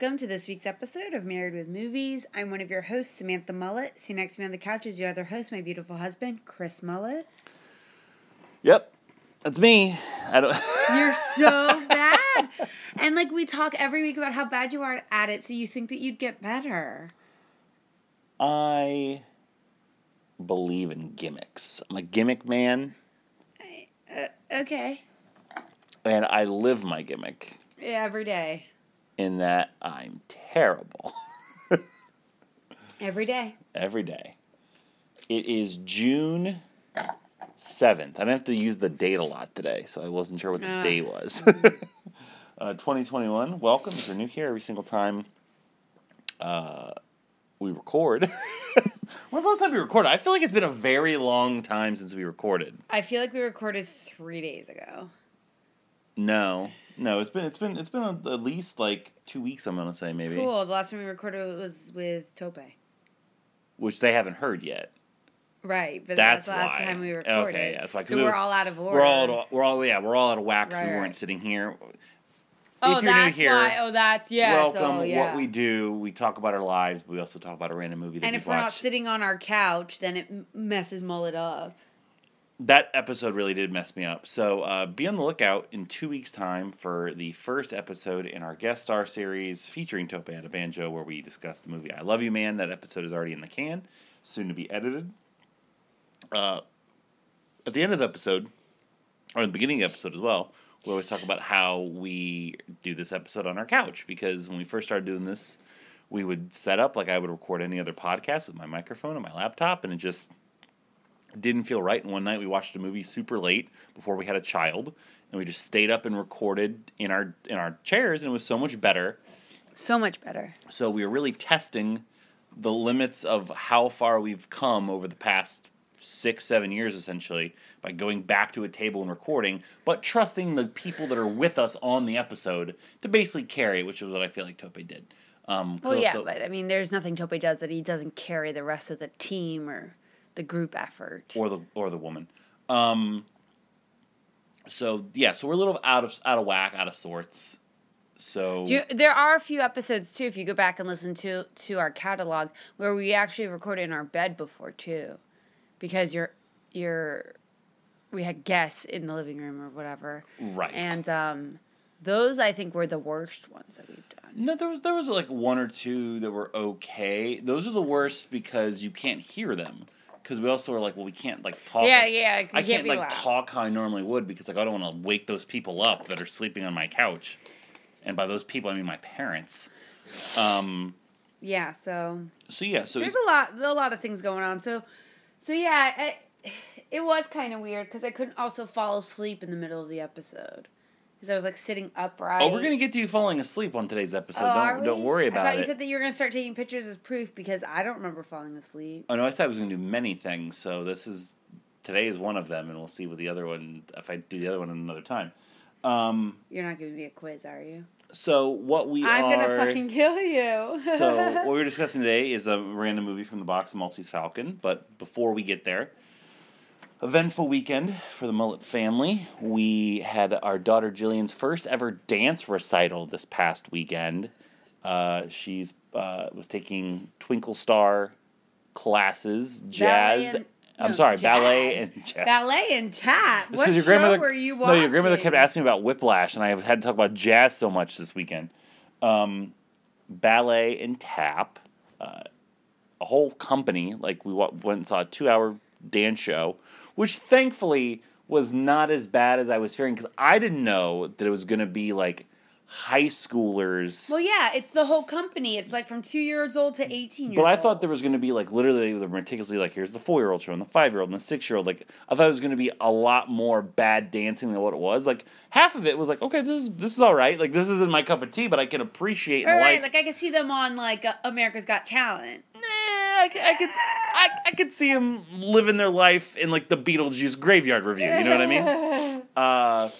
Welcome to this week's episode of Married with Movies. I'm one of your hosts, Samantha Mullet. See next to me on the couch is your other host, my beautiful husband, Chris Mullet. Yep, that's me. I don't. You're so bad. And like we talk every week about how bad you are at it, so you think that you'd get better. I believe in gimmicks. I'm a gimmick man, uh, Okay. and I live my gimmick Yeah, every day. In that I'm terrible Every day. every day. It is June seventh. I didn't have to use the date a lot today, so I wasn't sure what the Ah. day was. uh, 2021. Welcome. If you're new here, every single time uh, we record. When's the last time we recorded? I feel like it's been a very long time since we recorded. I feel like we recorded three days ago. No, no, it's been it's been it's been at least like two weeks. I'm gonna say maybe, Cool. The last time we recorded was with Tope. which they haven't heard yet. Right, but That's that's, the last why. time we recorded. Okay, recorded. that's why. So we're was- all out of order. We're all we're all yeah we're all out of whack. Right, we weren't right. sitting here. Oh, if you're that's new here, why. Oh, that's yeah. welcome. So yeah. What we do, we talk about our lives, but we also talk about a random movie that and if we're not sitting on our couch, then it messes Mullet up. That episode really did mess me up. So uh, be on the lookout in two weeks' time for the first episode in our guest star series featuring Tope Adebanjo, where we discuss the movie I Love You Man. That episode is already in the can, soon to be edited. Uh, at the end of the episode, or the beginning of the episode as well, we always talk about how we do this episode on our couch because when we first started doing this, we would set up like I would record any other podcast with my microphone and my laptop, and it just didn't feel right. And one night we watched a movie super late before we had a child, and we just stayed up and recorded in our in our chairs, and it was so much better. So much better. So we were really testing the limits of how far we've come over the past six, seven years, essentially, by going back to a table and recording, but trusting the people that are with us on the episode to basically carry which is what I feel like Tope did. Um, Well, yeah, also- but I mean, there's nothing Tope does that he doesn't carry the rest of the team or the group effort. or the or the woman. Um, so yeah, so we're a little out of out of whack, out of sorts. So you, there are a few episodes too, if you go back and listen to to our catalog, where we actually recorded in our bed before too, because you're you're we had guests in the living room or whatever, right, and um, those I think were the worst ones that we've done. no, there was there was like one or two that were okay. Those are the worst because you can't hear them. Because we also were like, well, we can't like talk. Yeah, like- yeah, I can't like loud. talk how I normally would because like I don't want to wake those people up that are sleeping on my couch, and by those people I mean my parents. Um. Yeah, so So yeah. So there's a lot a lot of things going on so so yeah it, it was kind of weird because i couldn't also fall asleep in the middle of the episode because i was like sitting upright oh, we're gonna get to you falling asleep on today's episode. Oh, don't don't we? worry I thought it. you said that you were to start taking pictures as proof because I don't remember falling asleep. Oh no, I said I was to do many things. So this is today is one of them, and we'll see what the other one. If I do the other one another time. Um, You're not giving me a quiz, are you? so what we I'm are. to fucking kill you. so what we're discussing today is a random movie from the box, The Maltese Falcon. But before we get there, eventful weekend for the Mullet family. We had our daughter Jillian's first ever dance recital this past weekend. Uh, she's uh, was taking Twinkle Star classes, jazz. And- I'm no, sorry, jazz. ballet and jazz. Ballet and tap. This What your show grandmother, were you No, your grandmother kept asking me about Whiplash, and I had to talk about jazz so much this weekend. Um, ballet and tap, uh, a whole company. Like we went and saw a two-hour dance show, which thankfully was not as bad as I was fearing because I didn't know that it was going to be like high schoolers. Well, yeah, it's the whole company. It's like from two years old to eighteen years But I old. thought there was going to be like literally they were meticulously like here's the four year old showing the five year old and the six year old. Like I thought it was going to be a lot more bad dancing than what it was. Like half of it was like okay this is this is all right. Like this isn't my cup of tea, but I can appreciate and right, like. like I can see them on like uh, America's Got Talent. Nah, I, I could I, I could see them living their life in like the Beetlejuice Graveyard Revue. You know what I mean? Uh,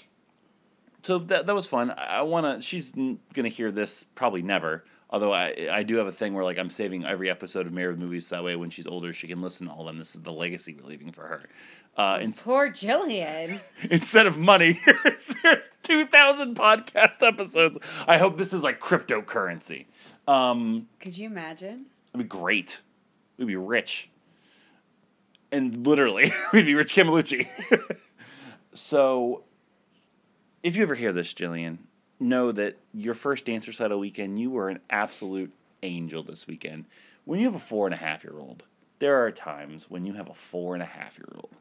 so that that was fun. I, to. She's gonna hear this probably never. Although I I do have a thing where like I'm saving every episode of Married with Movies so that way when she's older she can listen to all of them. This is the legacy we're leaving for her. Uh, in, Poor Jillian. instead of money, here's, here's two thousand podcast episodes. I hope this is like cryptocurrency. Um, Could you imagine? It'd be great. We'd be rich. And literally, we'd be Rich Camelucci. so, if you ever hear this, Jillian, know that your first dance recital weekend, you were an absolute angel this weekend. When you have a four and a half year old, there are times when you have a four and a half year old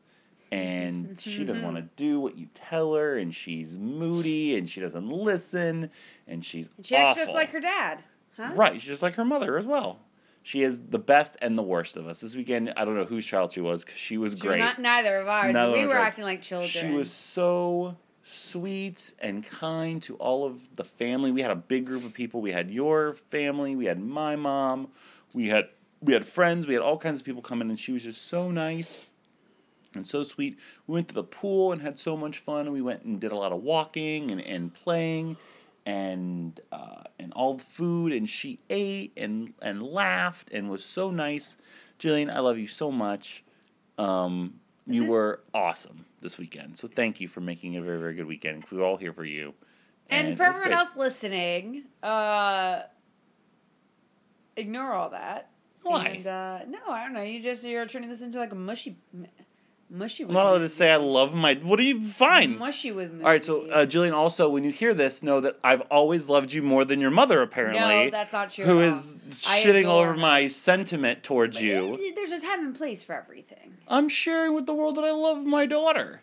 and she doesn't want to do what you tell her and she's moody and she doesn't listen and she's She acts just like her dad. Huh? Right, she's just like her mother as well. She is the best and the worst of us. This weekend, I don't know whose child she was because she was She- great. Not neither of ours. Neither we were acting like children. She was so sweet and kind to all of the family. We had a big group of people. We had your family. We had my mom. We had we had friends. We had all kinds of people come in, and she was just so nice and so sweet. We went to the pool and had so much fun. We went and did a lot of walking and, and playing and uh, and all the food and she ate and and laughed and was so nice. Jillian, I love you so much. Um, you This- were awesome this weekend. So thank you for making it a very, very good weekend. We're all here for you. and, for everyone great. else listening, uh, ignore all that. Why? And, uh, no, I don't know. You just you're turning this into like a mushy, mushy. I'm not allowed to say I love my. What do you find? mushy with me. All right, so uh, Jillian, also when you hear this, know that I've always loved you more than your mother. Apparently, no, that's not true. who at all. is shitting all over her. my sentiment towards you. There's just time and place for everything. I'm sharing with the world that I love my daughter.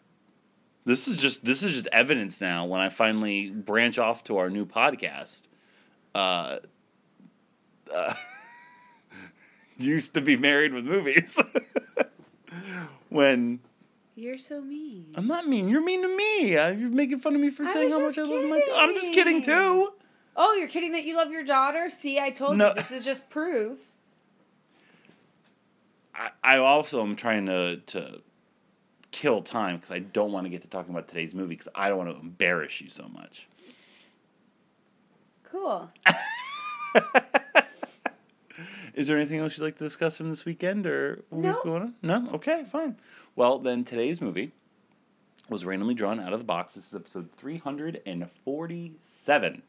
This is just this is just evidence now when I finally branch off to our new podcast. Uh, uh, used to be married with movies. when You're so mean. I'm not mean, you're mean to me. Uh, you're making fun of me for I saying was how much I love my. I'm just kidding kidding. too. Oh, you're kidding that you love your daughter? See, I told No. you. This is just proof. I, I also am trying to to kill time because I don't want to get to talking about today's movie because I don't want to embarrass you so much. Cool. Is there anything else you'd like to discuss from this weekend or No. going on? No? Okay, fine. Well, then today's movie was randomly drawn out of the box. This is episode 347.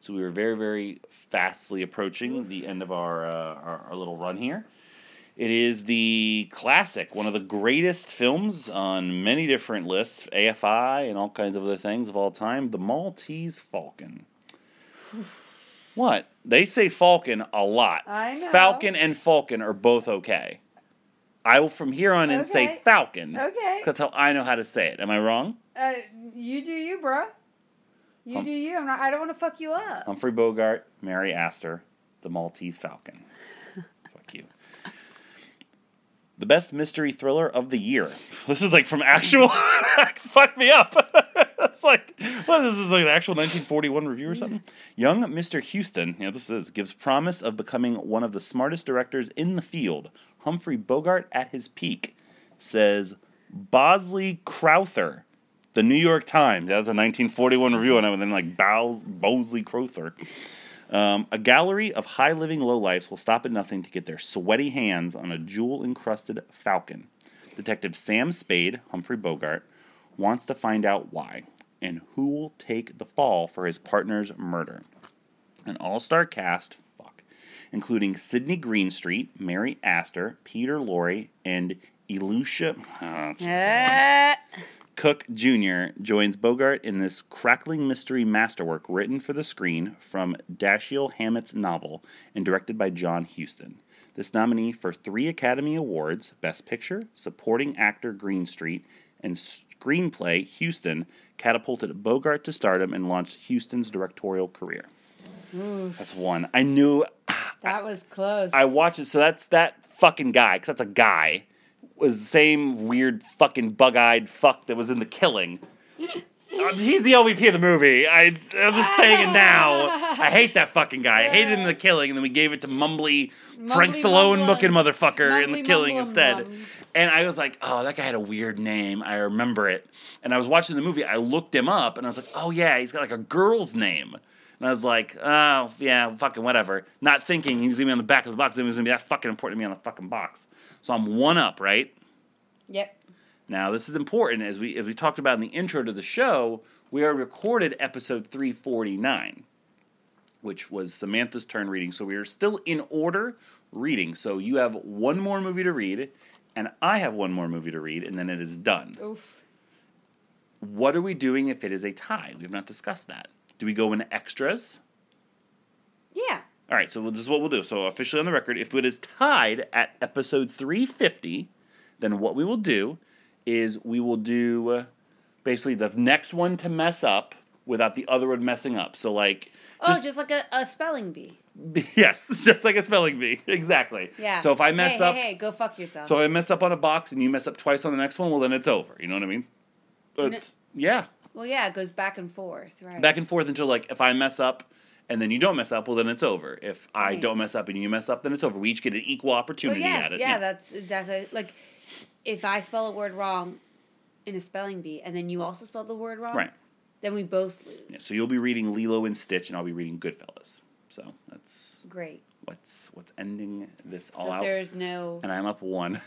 So we were very, very fastly approaching the end of our, uh, our, our little run here. It is the classic, one of the greatest films on many different lists, AFI and all kinds of other things of all time, The Maltese Falcon. What? They say Falcon a lot. I know. Falcon and Falcon are both okay. I will from here on in say Falcon. Okay. That's how I know how to say it. Am I wrong? Uh, you do you, bruh. You Um, do you. I'm not. I don't want to fuck you up. Humphrey Bogart, Mary Astor, The Maltese Falcon. Fuck you. The best mystery thriller of the year. This is like from actual. fuck me up. it's like what is this like an actual 1941 review or something? Young Mr. Huston, yeah, this is gives promise of becoming one of the smartest directors in the field. Humphrey Bogart at his peak, says Bosley Crowther. The New York Times. That's a 1941 review and then like Bows, Bosley Crowther. Um, a gallery of high living lowlifes will stop at nothing to get their sweaty hands on a jewel encrusted falcon. Detective Sam Spade, Humphrey Bogart, wants to find out why and who will take the fall for his partner's murder. An all star cast, fuck, including Sidney Greenstreet, Mary Astor, Peter Lorre, and Elisha. Uh, Cook Jr. joins Bogart in this crackling mystery masterwork written for the screen from Dashiell Hammett's novel and directed by John Huston. This nominee for three Academy Awards Best Picture, Supporting Actor Greenstreet, and screenplay, Huston, catapulted Bogart to stardom and launched Huston's directorial career. That's one. I knew That was close. I watched it. So that's that fucking guy, because that's a guy, was the same weird fucking bug eyed fuck that was in The Killing. Um, he's the LVP of the movie. I, I'm just saying it now. I hate that fucking guy. I hated him in The Killing, and then we gave it to mumbly, Frank Mumbly Stallone mumbly- looking motherfucker in The mumbly Killing mumblum instead. mum. And I was like, oh, that guy had a weird name. I remember it. And I was watching the movie. I looked him up, and I was like, oh, yeah, he's got like a girl's name. And I was like, oh, yeah, fucking whatever. Not thinking he was going to be on the back of the box. It was going to be that fucking important to me on the fucking box. So I'm one up, right? Yep. Now, this is important. As we, as we talked about in the intro to the show, we are recorded episode 349, which was Samantha's turn reading. So we are still in order reading. So you have one more movie to read, and I have one more movie to read, and then it is done. Oof. What are we doing if it is a tie? We have not discussed that. Do we go in extras? All right, so this is what we'll do. So officially on the record, if it is tied at episode 350, then what we will do is we will do uh, basically the next one to mess up without the other one messing up. So like, Oh, just, like a, a spelling bee. yes, just like a spelling bee, exactly. Yeah. So if I mess hey, up, hey, hey, go fuck yourself. so if I mess up on a box and you mess up twice on the next one, well then it's over. You know what I mean? It's, yeah, well, yeah, it goes back and forth, right? back and forth until like if I mess up. And then you don't mess up, well then it's over. If I Right. don't mess up and you mess up, then it's over. We each get an equal Well, opportunity yes, at it. yeah, that's exactly like if I spell a word wrong in a spelling bee, and then you also spell the word wrong, Right. Then we both lose. Yeah, so you'll be reading Lilo and Stitch, and I'll be reading Goodfellas. So that's Great. what's what's ending this all Hope out. there's no. And I'm up one.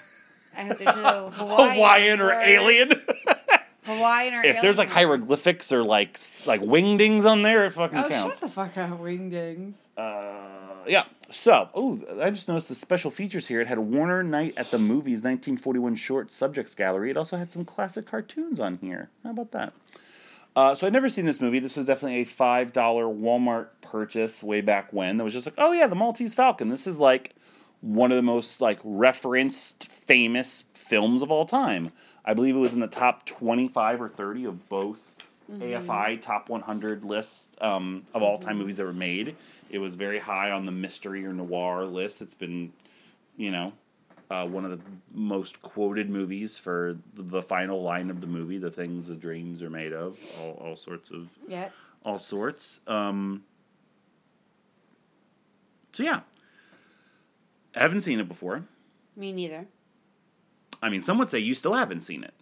I hope there's no Hawaiian, Hawaiian or words. alien. Hawaiian or if there's like hieroglyphics or like like wingdings on there, it fucking Oh, counts. shut the fuck up, wingdings. Uh, yeah. So, oh, I just noticed the special features here. It had Warner Night at the Movies 1941 Short Subjects Gallery. It also had some classic cartoons on here. How about that? Uh, so I'd never seen this movie. This was definitely a five dollar Walmart purchase way back when. That was just like, oh yeah, the Maltese Falcon. This is like one of the most like referenced, famous films of all time. I believe it was in the top twenty five or thirty of both AFI top one hundred lists um, of all time movies that were made. It was very high on the mystery or noir list. It's been, you know, uh, one of the most quoted movies for the, the final line of the movie, the things the dreams are made of, all, all sorts of Yeah. all sorts. Um, so yeah, I haven't seen it before. Me neither. I mean, some would say you still haven't seen it.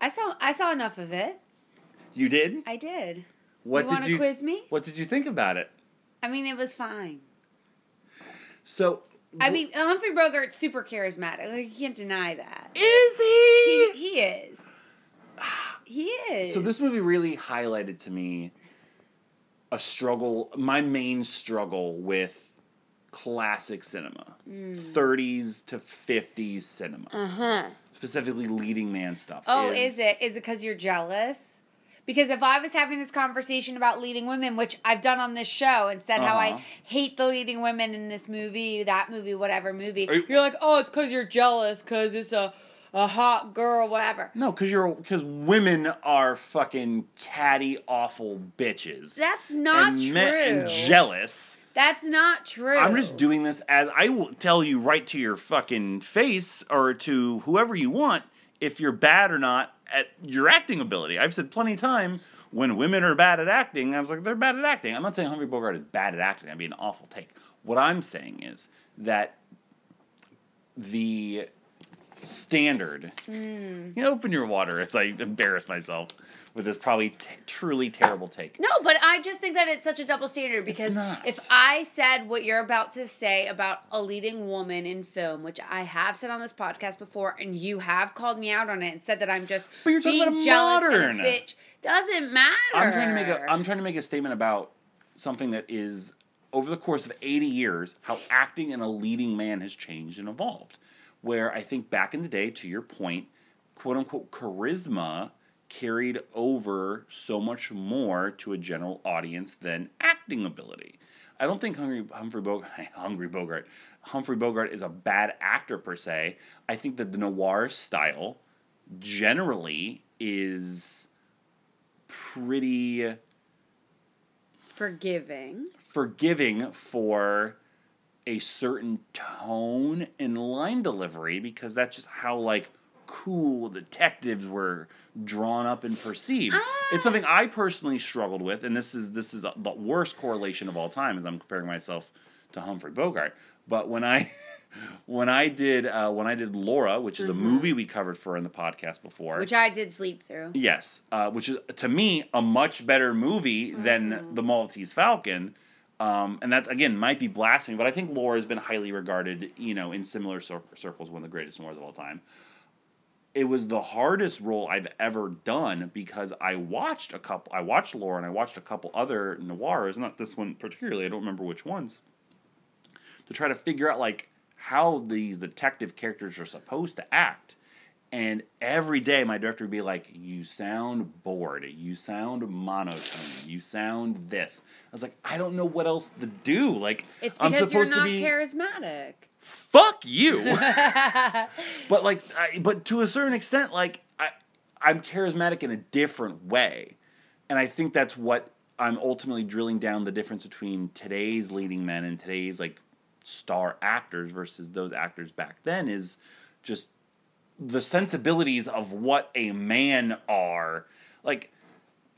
I saw I saw enough of it. You did. I did. What did you did want to you? quiz me? What did you think about it? I mean, it was fine. So I mean, Humphrey Bogart's super charismatic. Like, you can't deny that. is He, he? he is. He is. So this movie really highlighted to me a struggle, my main struggle with classic cinema, Mm. 30s to 50s cinema, Uh huh. specifically leading man stuff. Oh, is, it? Is it because you're jealous? Because if I was having this conversation about leading women, which I've done on this show, and said how Uh-huh. I hate the leading women in this movie, that movie, whatever movie, you- you're like, oh, it's because you're jealous because it's a, a hot girl, whatever. No, because you're because women are fucking catty, awful bitches. That's not and true. men- and jealous. That's not true. I'm just doing this as I will tell you right to your fucking face or to whoever you want if you're bad or not at your acting ability. I've said plenty of time when women are bad at acting, I was like, they're bad at acting. I'm not saying Humphrey Bogart is bad at acting. That'd be an awful take. What I'm saying is that the standard. Hmm. You know, open your water as I embarrass myself with this probably t- truly terrible take. No, but I just think that it's such a double standard because if I said what you're about to say about a leading woman in film, which I have said on this podcast before, and you have called me out on it and said that I'm just But you're talking being about a jealous modern. and a bitch, doesn't matter. I'm trying to make a I'm trying to make a statement about something that is over the course of 80 years how acting in a leading man has changed and evolved. Where I think back in the day, to your point, quote unquote charisma carried over so much more to a general audience than acting ability. I don't think Hungry, Humphrey Bogart, Humphrey Bogart, Humphrey Bogart is a bad actor per se. I think that the noir style generally is pretty Forgiving. forgiving for a certain tone and line delivery because that's just how like cool detectives were drawn up and perceived. It's something I personally struggled with, and this is this is the worst correlation of all time as I'm comparing myself to Humphrey Bogart. But when I when I did uh, when I did Laura, which is a movie we covered for in the podcast before, Which I did sleep through. Yes, uh, which is to me a much better movie than the Maltese Falcon, um, and that again might be blasphemy, but I think Laura has been highly regarded, you know, in similar cir- circles, one of the greatest noirs of all time. It was the hardest role I've ever done because I watched a couple. I watched Laura and I watched a couple other noirs, not this one particularly. I don't remember which ones. To try to figure out like how these detective characters are supposed to act. And every day, my director would be like, "You sound bored. You sound monotone. You sound this." I was like, "I don't know what else to do. Like, It's I'm because you're not to be charismatic. Fuck you." but like, I, but to a certain extent, like, I, I'm charismatic in a different way, and I think that's what I'm ultimately drilling down the difference between today's leading men and today's like star actors versus those actors back then is just the sensibilities of what a man are. Like,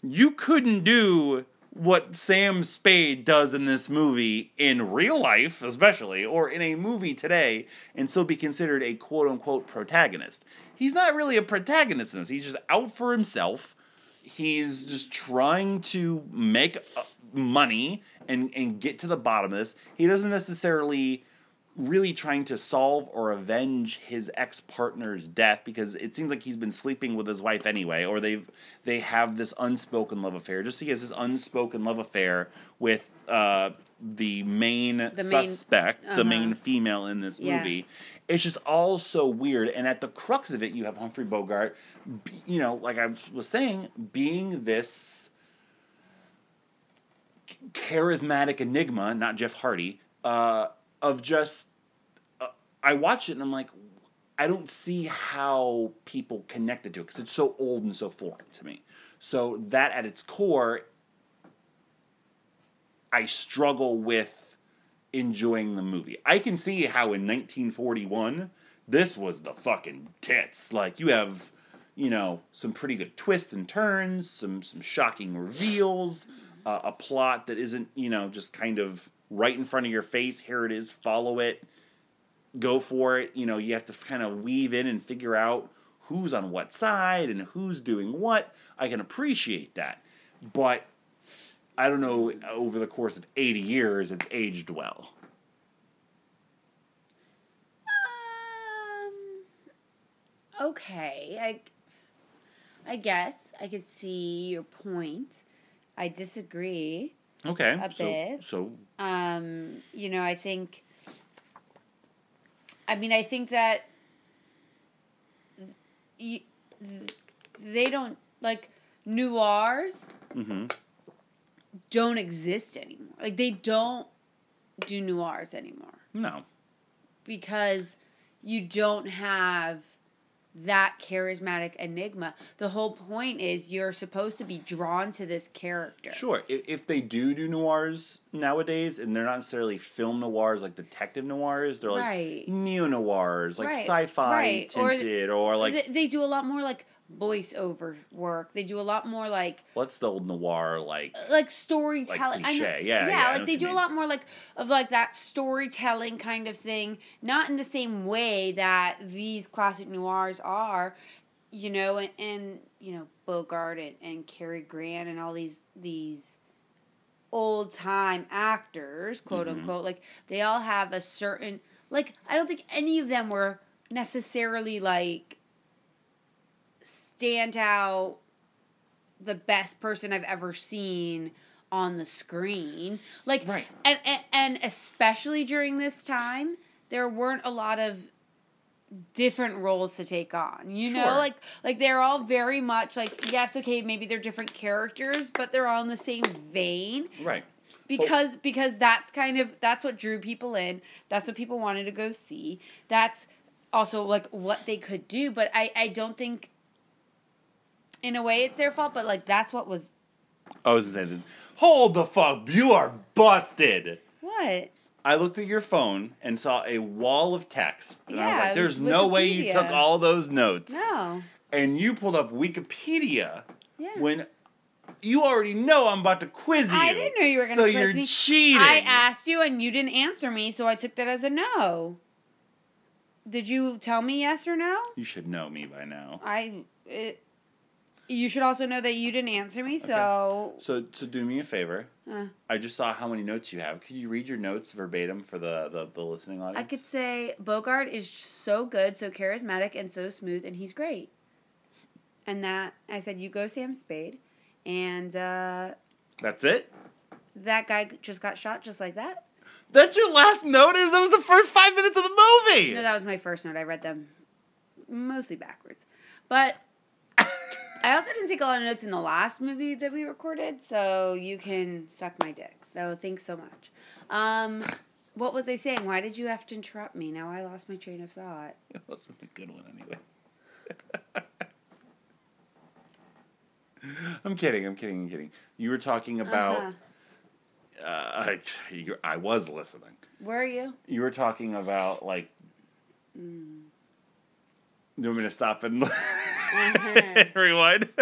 you couldn't do what Sam Spade does in this movie in real life, especially, or in a movie today, and still be considered a quote unquote protagonist. He's not really a protagonist in this. He's just out for himself. He's just trying to make uh, money and, and get to the bottom of this. He doesn't necessarily really trying to solve or avenge his ex partner's death because it seems like he's been sleeping with his wife anyway, or they they have this unspoken love affair. Just he has this unspoken love affair with uh, the main main- suspect, the uh-huh. main female in this Yeah. movie. It's just all so weird, and at the crux of it, you have Humphrey Bogart, you know, like I was saying, being this charismatic enigma, not Jeff Hardy, uh, of just. Uh, I watch it and I'm like, I don't see how people connected to it because it's so old and so foreign to me. So that at its core, I struggle with enjoying the movie. I can see how in 1941 this was the fucking tits. Like you have, you know, some pretty good twists and turns, some some shocking reveals, uh, a plot that isn't, you know, just kind of right in front of your face. Here it is, follow it, go for it. You know, you have to kind of weave in and figure out who's on what side and who's doing what. I can appreciate that. But I don't know, over the course of 80 years, it's aged well. Um, okay, I, I guess I could see your point. I disagree. Okay. A so, bit. So, Um, you know, I think. I mean, I think that. You, they don't like noirs mhm. don't exist anymore. Like they don't do noirs anymore no. because you don't have that charismatic enigma. The whole point is you're supposed to be drawn to this character. Sure. If, if they do do noirs nowadays, and they're not necessarily film noirs like detective noirs, they're like Right. neo noirs, like Right, sci-fi right. Tinted, or, like they, they do a lot more like voiceover work. They do a lot more like what's the old noir like? like storytelling. I know- cliche. Yeah, yeah, like they do a lot more like of like that storytelling kind of thing. Not in the same way that these classic noirs are, you know, and, and you know Bogart and, and Cary Grant and all these these old time actors, quote Mm-hmm. unquote. Like they all have a certain like I don't think any of them were necessarily like stand out the best person I've ever seen on the screen. Like Right. and, and and especially during this time, there weren't a lot of different roles to take on. You know, like like they're all very much like yes, okay, maybe they're different characters, but they're all in the same vein Right. because because that's kind of that's what drew people in that's what people wanted to go see that's also like what they could do but i i don't think in a way it's their fault, but like that's what was I was gonna say this. Hold the fuck! You are busted. what? I looked at your phone and saw a wall of text, and I was like, it was "There's no way you took all those notes." No. And you pulled up Wikipedia Yeah. when you already know I'm about to quiz you. I didn't know you were gonna quiz me. So quiz you're me. cheating. I asked you and you didn't answer me, so I took that as a no. Did you tell me yes or no? You should know me by now. I. It, you should also know that you didn't answer me, so. So, so do me a favor. Uh, I just saw how many notes you have. Could you read your notes verbatim for the the, the listening audience? I could say Bogart is so good, so charismatic, and so smooth, and he's great. And that I said, you go Sam Spade, and uh, That's it. that guy just got shot just like that. That's your last note. Is That was the first five minutes of the movie. No, that was my first note. I read them mostly backwards, but I also didn't take a lot of notes in the last movie that we recorded, so you can suck my dick. So thanks so much. Um, what was I saying? Why did you have to interrupt me? Now I lost my train of thought. It wasn't a good one anyway. I'm kidding. I'm kidding. I'm kidding. You were talking about. Uh-huh. Uh, I, you, I was listening. Where are you? You were talking about like. Mm. Do you want me to stop and Uh-huh. rewind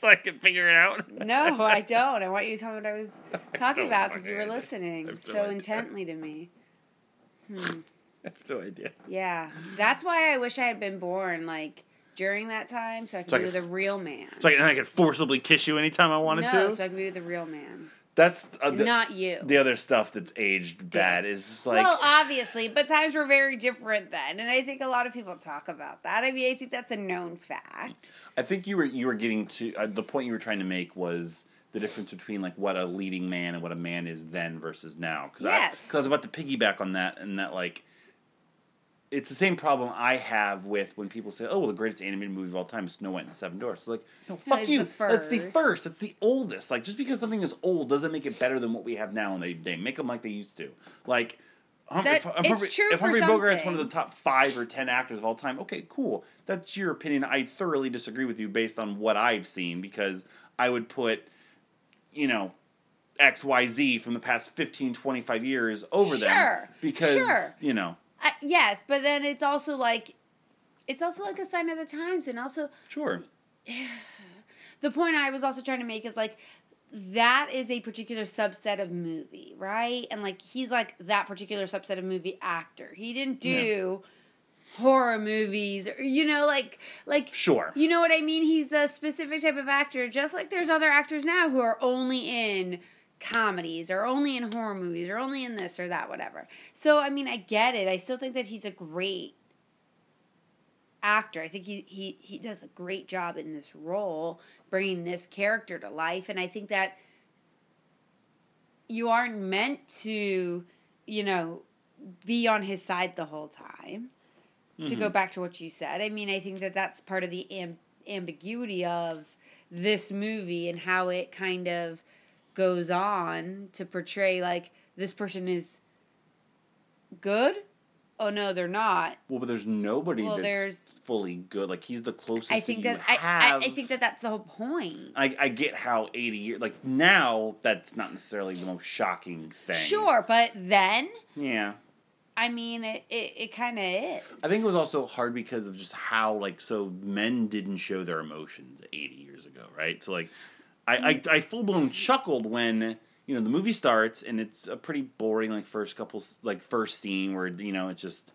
so I can figure it out? No, I don't. I want you to tell me what I was talking no about because you were. I listening no so idea. intently to me. Hmm. I have no idea. Yeah, that's why I wish I had been born like during that time, so I could So I be could with a real man. So I, then I could forcibly kiss you anytime I wanted no, to. so I could be with a real man, That's uh, the, not you. the other stuff that's aged bad is just like well, obviously, but times were very different then, and I think a lot of people talk about that. I mean, I think that's a known fact. I think you were you were getting to uh, the point you were trying to make was the difference between like what a leading man and what a man is then versus now. Cause Yes. Because I, was about to piggyback on that and that like it's the same problem I have with when people say, "Oh, well, the greatest animated movie of all time is Snow White and the Seven Dwarfs." It's like, no, fuck you. the That's the first. It's the oldest. Like, just because something is old doesn't make it better than what we have now, and they they make them like they used to. Like, Hum- That- if, if it's Humphrey, true if Humphrey Bogart's one of the top five or ten actors of all time, okay, cool. That's your opinion. I thoroughly disagree with you based on what I've seen because I would put, you know, XYZ from the past 15, 25 years over them. Sure, Because, sure. you know, I, yes, but then it's also like, it's also like a sign of the times, and also sure. the point I was also trying to make is like that is a particular subset of movie, right? And like he's like that particular subset of movie actor. He didn't do horror movies or you know like like Sure. you know what I mean? He's a specific type of actor just like there's other actors now who are only in comedies or only in horror movies or only in this or that whatever. So I mean, I get it. I still think that he's a great actor. I think he he he does a great job in this role, bringing this character to life, and I think that you aren't meant to, you know, be on his side the whole time. To go mm-hmm. back to what you said, I mean, I think that that's part of the am- ambiguity of this movie and how it kind of goes on to portray like this person is good. Oh no, they're not. Well, but there's nobody Well, that's there's- fully good. Like, he's the closest I think that, that I, I. I think that that's the whole point. I, I get how 80 years, like, now, that's not necessarily the most shocking thing. Sure, but then Yeah. I mean it it, it kind of is. I think it was also hard because of just how like so men didn't show their emotions 80 years ago, right? So like I I, mm-hmm. I full blown chuckled when you know the movie starts and it's a pretty boring like first couple like first scene where you know it's just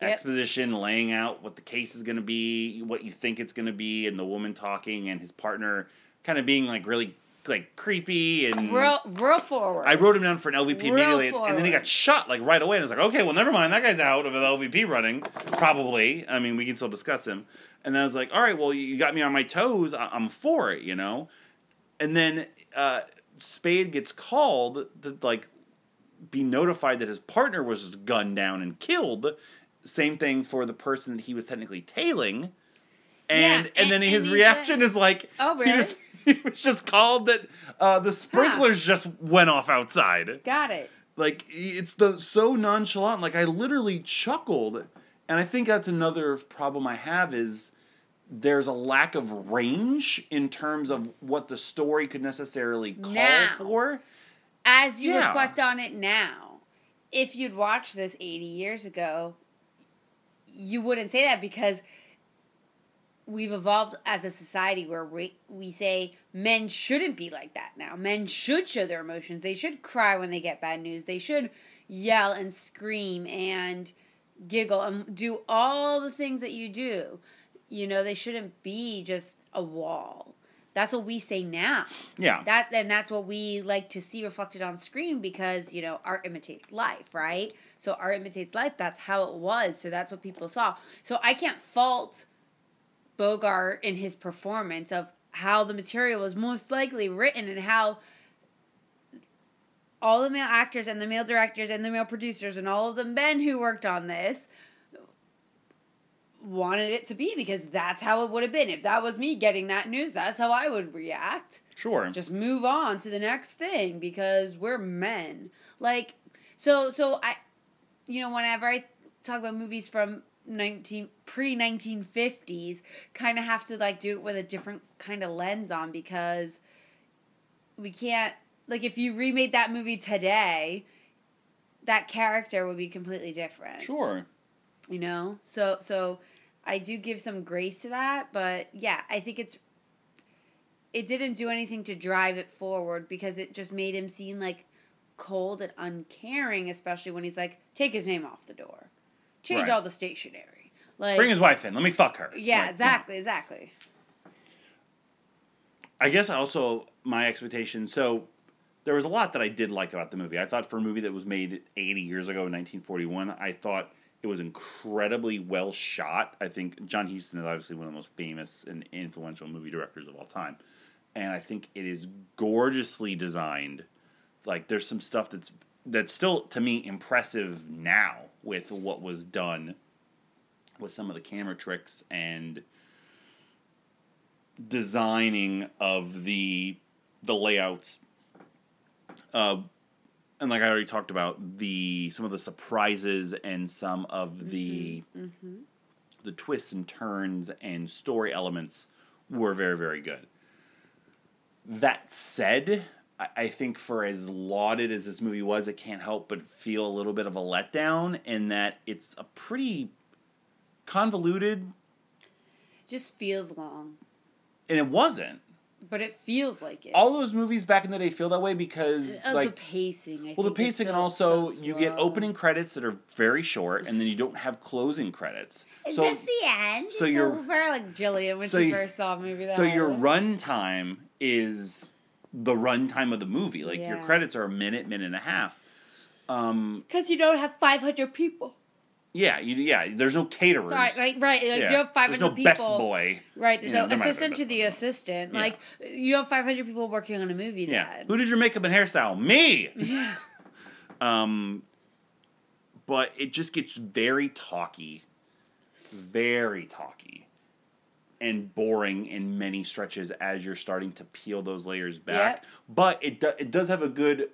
Yep. exposition laying out what the case is going to be, what you think it's going to be and the woman talking and his partner kind of being like really like creepy and real real forward. I wrote him down for an LVP Real immediately, and, and then he got shot like right away. And I was like, okay, well, never mind. That guy's out of the LVP running, probably. I mean, we can still discuss him. And then I was like, all right, well, you got me on my toes. I- I'm for it, you know. And then uh, Spade gets called to like be notified that his partner was gunned down and killed. Same thing for the person that he was technically tailing. And Yeah, and, then and- his reaction a- is like, Oh, he, really? just, he was just called that uh, the sprinklers just went off outside. got it. Like it's the so nonchalant. Like I literally chuckled, and I think that's another problem I have is there's a lack of range in terms of what the story could necessarily call Now. for. As you Yeah. reflect on it now, if you'd watched this 80 years ago, you wouldn't say that because we've evolved as a society where we, we say men shouldn't be like that now. Men should show their emotions. They should cry when they get bad news. They should yell and scream and giggle and do all the things that you do. You know, they shouldn't be just a wall. That's what we say now. Yeah. That and that's what we like to see reflected on screen because, you know, art imitates life, right? So art imitates life. That's how it was. So that's what people saw. So I can't fault Bogart in his performance of how the material was most likely written and how all the male actors and the male directors and the male producers and all of the men who worked on this wanted it to be because that's how it would have been. If that was me getting that news, that's how I would react. Sure. Just move on to the next thing because we're men. Like so so I you know whenever I talk about movies from 19 pre 1950s kind of have to like do it with a different kind of lens on because we can't like if you remade that movie today that character would be completely different sure. you know so so i do give some grace to that but yeah i think it's it didn't do anything to drive it forward because it just made him seem like cold and uncaring especially when he's like take his name off the door change Right. all the stationery like Bring his wife in. Let me fuck her. yeah Like, exactly exactly I guess also my expectation. So there was a lot that I did like about the movie. I thought for a movie that was made 80 years ago in 1941, I thought it was incredibly well shot. I think John Huston is obviously one of the most famous and influential movie directors of all time. And I think it is gorgeously designed. Like there's some stuff that's that's still to me impressive now with what was done with some of the camera tricks and designing of the the layouts uh and like I already talked about the some of the surprises and some of mm-hmm, the mm-hmm. the twists and turns and story elements were very very good. That said, I, I think for as lauded as this movie was, it can't help but feel a little bit of a letdown in that it's a pretty convoluted, just feels long and it wasn't. But it feels like it all those movies back in the day feel that way because of like the pacing I well the think, is pacing and also so you get opening credits that are very short and then you don't have closing credits Is so this the end? so It's you're- over like Jillian when so she you- first saw a movie that so your hard. run time is the run time of the movie like your credits are a minute minute and a half um Because you don't have 500 people. Yeah you, yeah there's no caterers Sorry, right, right. Like yeah. you have 500 there's no people. best boy Right, there's no assistant to the assistant. Yeah. Like you have 500 people working on a movie yeah then. who did your makeup and hairstyle me Yeah. Um, but it just gets very talky, very talky, and boring in many stretches as you're starting to peel those layers back. Yep. But it do, it does have a good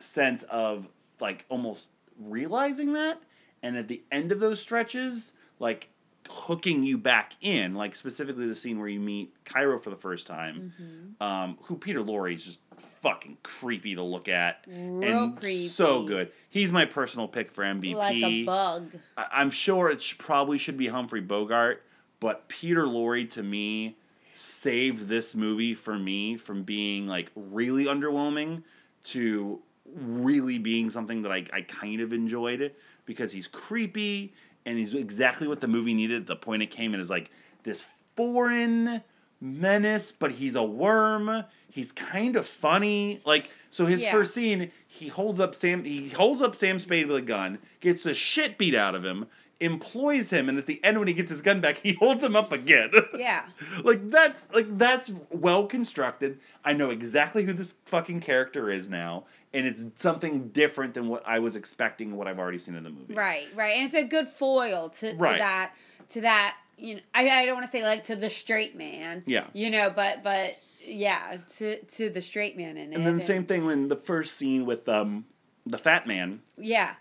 sense of like almost realizing that, and at the end of those stretches, like hooking you back in, like specifically the scene where you meet Cairo for the first time, Mm-hmm. um, who Peter Lorre is just fucking creepy to look at, Real and creepy. so good. He's my personal pick for MVP. Like a bug. I- I'm sure it sh- probably should be Humphrey Bogart, but Peter Lorre to me saved this movie for me from being like really underwhelming to really being something that I, I kind of enjoyed because he's creepy and he's exactly what the movie needed at the point it came in is like this foreign menace, but he's a worm. He's kind of funny. Like so his Yeah. first scene, he holds up Sam he holds up Sam Spade with a gun, gets the shit beat out of him, employs him, and at the end when he gets his gun back, he holds him up again. Yeah. like that's like that's well constructed. I know exactly who this fucking character is now, and it's something different than what I was expecting and what I've already seen in the movie. Right, right. And it's a good foil to, to that to that, you know, I, I don't want to say like to the straight man. Yeah. You know, but but yeah, to to the straight man in it. And then the same thing when the first scene with um the fat man Yeah.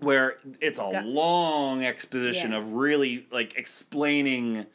where it's a Got- long exposition Yeah. of really like explaining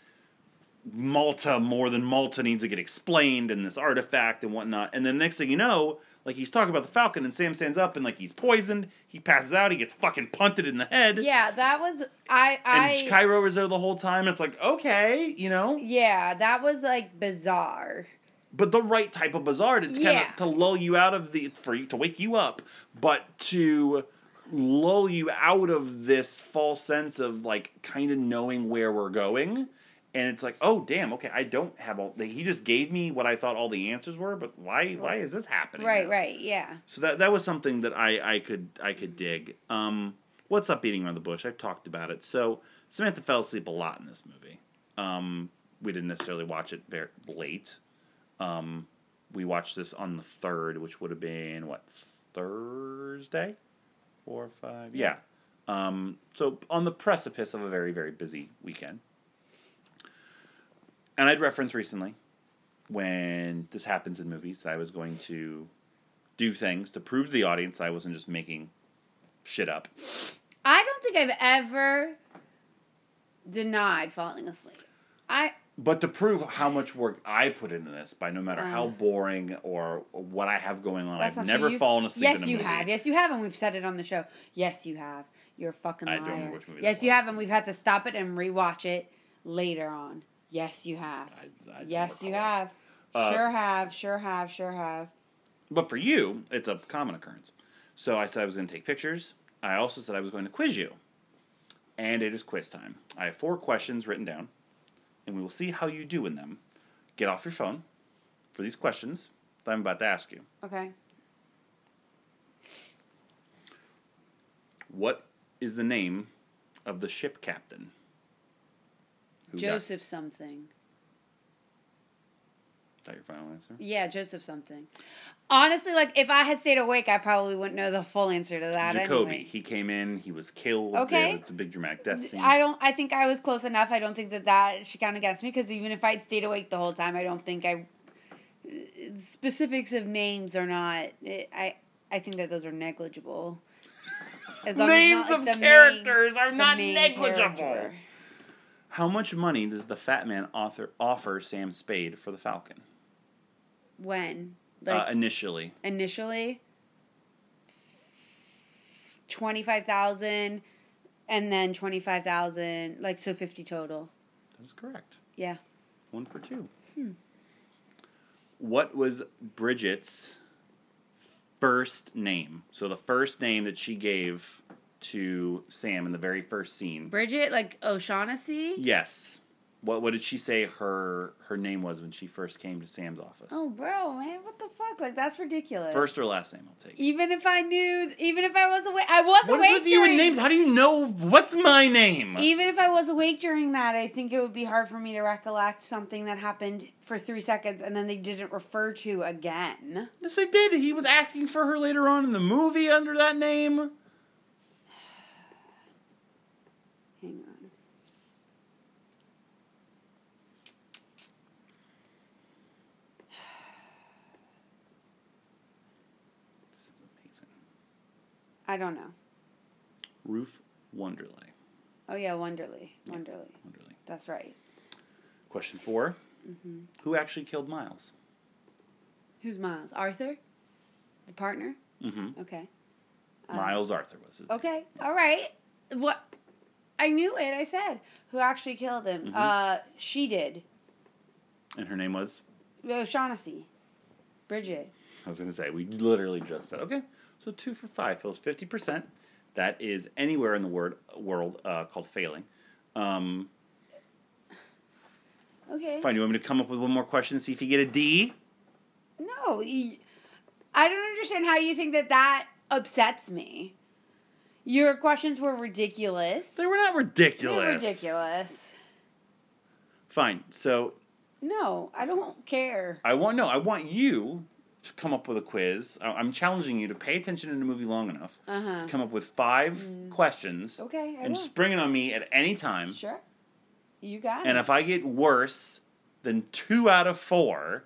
Malta more than Malta needs to get explained and this artifact and whatnot. And then next thing you know, like he's talking about the Falcon and Sam stands up and like he's poisoned. He passes out. He gets fucking punted in the head. Yeah, that was I And I Cairo was there the whole time. It's like okay, you know, Yeah, that was like bizarre. but the right type of bizarre to kind of to lull you out of the for you to wake you up, but to lull you out of this false sense of like kind of knowing where we're going. And it's like, oh damn, okay, I don't have all. He just gave me what I thought all the answers were, but why? Why is this happening? Right, now? right, yeah. So that that was something that I I could I could dig. Um, what's up beating around the bush? I've talked about it. So Samantha fell asleep a lot in this movie. Um, we didn't necessarily watch it very late. Um, we watched this on the third, which would have been what Thursday, four or five. Yeah. Um, so on the precipice of a very very busy weekend. And I'd referenced recently when this happens in movies that I was going to do things to prove to the audience I wasn't just making shit up. I don't think I've ever denied falling asleep. I But to prove how much work I put into this by no matter how Uh. boring or what I have going on, I've never. Fallen asleep Yes, in a you movie. have. Yes, you have, and we've said it on the show. Yes, you have. You're a fucking I liar. don't remember which movie yes, you have, and we've had to stop it and rewatch it later on. Yes, you have. I- I yes, you have. Uh, sure have. Sure have. Sure have. But for you, it's a common occurrence. So I said I was going to take pictures. I also said I was going to quiz you. And it is quiz time. I have four questions written down, and we will see how you do in them. Get off your phone for these questions that I'm about to ask you. Okay. What is the name of the ship captain? Who got- Joseph something. Is that your final answer? Yeah, Joseph something. Honestly, like if I had stayed awake, I probably wouldn't know the full answer to that. Jacobi. Anyway. He came in. He was killed. Okay. It's a big dramatic death scene. I don't. I think I was close enough. I don't think that that she counted against me because even if I'd stayed awake the whole time, I don't think I. Specifics of names are not. I I think that those are negligible. As long Names as not, of the characters main- are not negligible. character. How much money does the fat man author offer Sam Spade for the Falcon? When like uh, initially, initially twenty five thousand, and then twenty five thousand, like so fifty total. that is correct. Yeah. One for two. What was Bridget's first name? So the first name that she gave to Sam in the very first scene. Bridget, like O'Shaughnessy. Yes. What what did she say her her name was when she first came to Sam's office? Oh, bro, man, what the fuck? Like that's ridiculous. First or last name I'll take. It. Even if I knew, even if I was awake, I was What awake is with you during. and names? How do you know what's my name? even if I was awake during that, I think it would be hard for me to recollect something that happened for three seconds and then they didn't refer to again. Yes, I did. He was asking for her later on in the movie under that name. Hang on. This is amazing. I don't know. Ruth Wonderly. Oh yeah, Wonderly. Wonderly. Wonderly. That's right. Question 4 Mm-hmm. Who actually killed Miles? Who's Miles? Arthur? The partner? Mm-hmm. Okay. Miles Arthur was his. Okay. All right. What? I knew it. I said who actually killed him. Mhm. Uh, she did. And her name was. O'Shaughnessy. Bridget. I was going to say we literally just said okay. So two for five feels fifty percent. That is anywhere in the word world uh, called failing. Um, Okay. fine. You want me to come up with one more question and see if you get a D? No, I don't understand how you think that that upsets me. Your questions were ridiculous. They were not ridiculous. They're ridiculous. Fine. So No, I don't care. I want no. I want you to come up with a quiz. I- I'm challenging you to pay attention in a movie long enough. Uh huh. Come up with five questions Okay, I and will. spring it on me at any time. Sure. You got And it. And if I get worse than two out of four,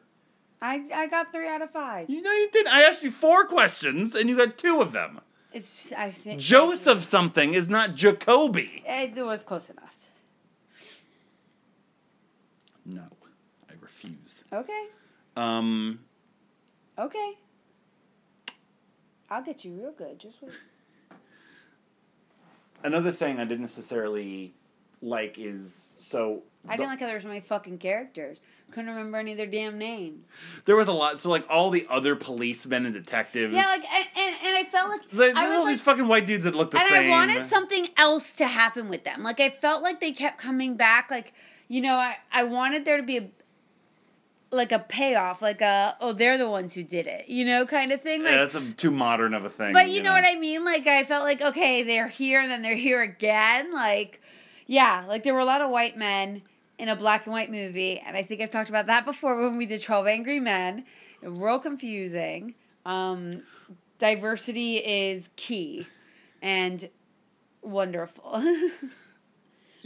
I I got three out of five. you know you didn't. I asked you four questions and you got two of them. It's I think Joseph something is not Jacobi. It was close enough. No, I refuse. Okay. Um, Okay. I'll get you real good. Just wait. another thing I didn't necessarily like is so I didn't like how there were so many fucking characters. Couldn't remember any of their damn names. there was a lot. So like all the other policemen and detectives. Yeah, like and, and, and I felt like There- I there's all was these fucking white dudes that looked the and same. I wanted something else to happen with them. Like I felt like they kept coming back. Like you know, I I wanted there to be a like a payoff, like a oh they're the ones who did it, you know, kind of thing. Like, yeah, that's a, too modern of a thing. but you know what I mean? Like I felt like okay, they're here and then they're here again. Like yeah, like there were a lot of white men in a black and white movie, and I think I've talked about that before when we did Twelve Angry Men. Real confusing. Um, diversity is key and wonderful.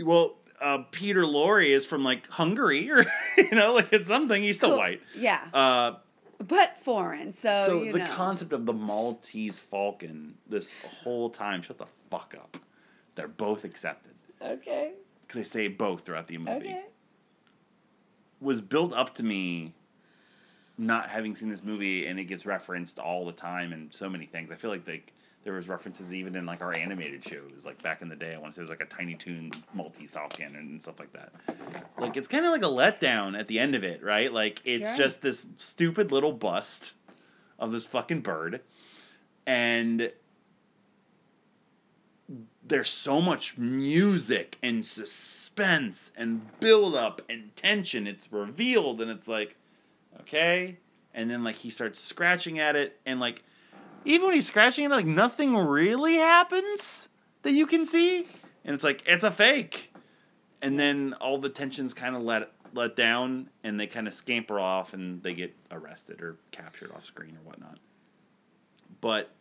Well, uh, Peter Lorre is from like Hungary, or you know, like it's something. He's still Cool. white. yeah, Uh, but foreign. So, so the know. concept of the Maltese Falcon this whole time, shut the fuck up. They're both accepted okay. because they say both throughout the movie. Okay. Was built up to me. Not having seen this movie, and it gets referenced all the time in so many things. I feel like they, there was references even in like our animated shows, like back in the day. I want to say there was like a Tiny Toon Maltese Falcon and stuff like that. Like it's kind of like a letdown at the end of it, right? Like it's Sure. just this stupid little bust of this fucking bird, and there's so much music and suspense and build up and tension. It's revealed, and it's like, okay, and then like he starts scratching at it, and like even when he's scratching it, like nothing really happens that you can see, and it's like it's a fake, and then all the tensions kind of let let down, and they kind of scamper off, and they get arrested or captured off screen or whatnot. But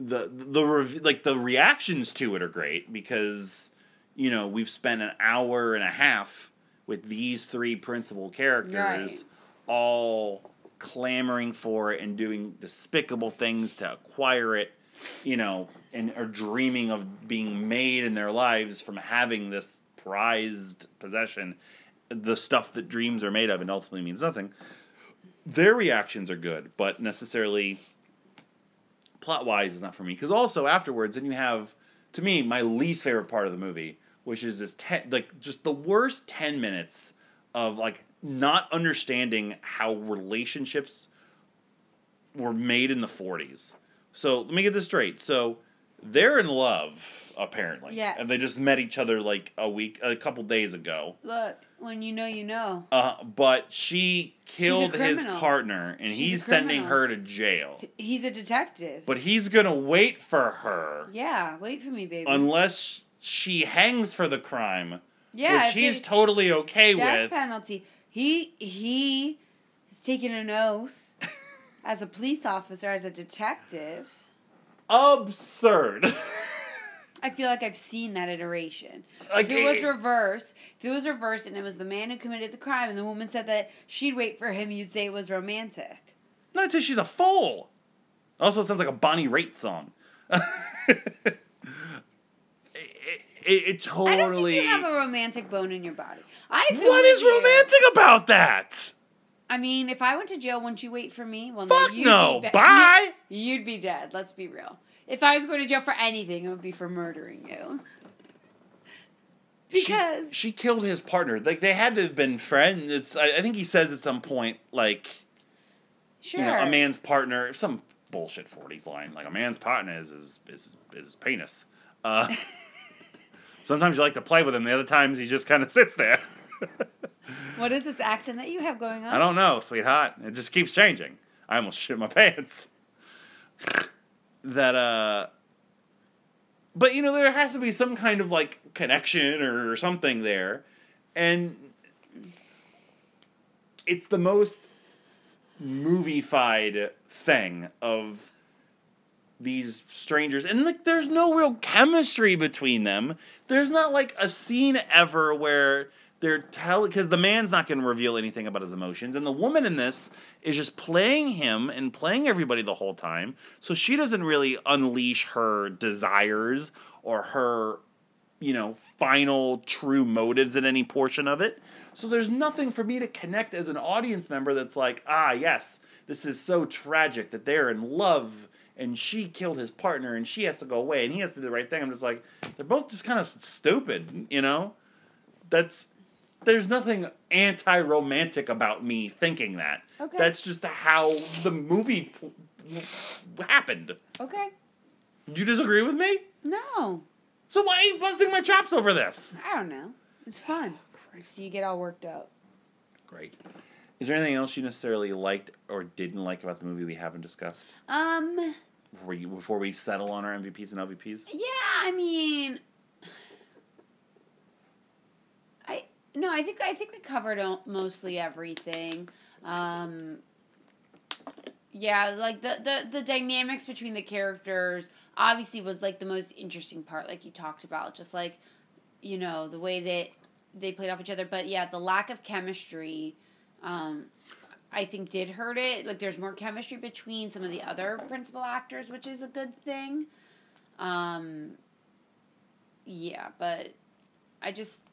the the rev- like the reactions to it are great because you know we've spent an hour and a half with these three principal characters Right. all clamoring for it and doing despicable things to acquire it you know and are dreaming of being made in their lives from having this prized possession the stuff that dreams are made of and ultimately means nothing their reactions are good but necessarily plot wise is not for me. Because also afterwards then you have to me my least favorite part of the movie which is this ten, like just the worst 10 minutes of like not understanding how relationships were made in the 40s so let me get this straight so they're in love apparently Yes. and they just met each other like a week a couple days ago Look, when you know, you know. uh, but she killed his partner and She's he's sending her to jail He's a detective. but he's gonna wait for her yeah, wait for me, baby. unless she hangs for the crime, yeah, which he's totally okay death with. penalty. He he has taken an oath as a police officer, as a detective. Absurd. I feel like I've seen that iteration. Like, if it was it- eh. reversed, if it was reversed and it was the man who committed the crime and the woman said that she'd wait for him, you'd say it was romantic. Not until she's a fool. Also, it sounds like a Bonnie Raitt song. it, it, it totally. I don't think you have a romantic bone in your body. I what you. romantic about that? I mean, if I went to jail, wouldn't you wait for me? Well, Fuck you'd no. Be Bye. You'd be dead. Let's be real. If I was going to jail for anything, it would be for murdering you. Because she, she killed his partner. Like they had to have been friends. It's. I, I think he says at some point, like sure, you know, a man's partner. Some bullshit forties line. Like a man's partner is his is, is his penis. Uh, sometimes you like to play with him. The other times he just kind of sits there. What is this accent that you have going on? I don't know, sweetheart. It just keeps changing. I almost shit my pants. that uh but you know there has to be some kind of like connection or something there and it's the most moviefied thing of these strangers and like there's no real chemistry between them there's not like a scene ever where they're telling because the man's not going to reveal anything about his emotions and the woman in this is just playing him and playing everybody the whole time so she doesn't really unleash her desires or her you know final true motives in any portion of it So there's nothing for me to connect as an audience member that's like, ah, yes, this is so tragic that they're in love and she killed his partner and she has to go away and he has to do the right thing. I'm just like, they're both just kind of stupid, you know? That's there's nothing anti-romantic about me thinking that. Okay. That's just how the movie p- happened. Okay. You disagree with me? No, So why are you busting my chops over this? I don't know. It's fun. So you get all worked up. Great. Is there anything else you necessarily liked or didn't like about the movie we haven't discussed Um. before, you, before we settle on our MVPs and LVPs? Yeah, I mean, I no, I think I think we covered mostly everything. Um, yeah, like the, the the dynamics between the characters obviously was like the most interesting part, like you talked about, just like you know the way that they played off each other. But yeah, the lack of chemistry. Um, I think did hurt it. Like there's more chemistry between some of the other principal actors, which is a good thing. Um, yeah, but I just,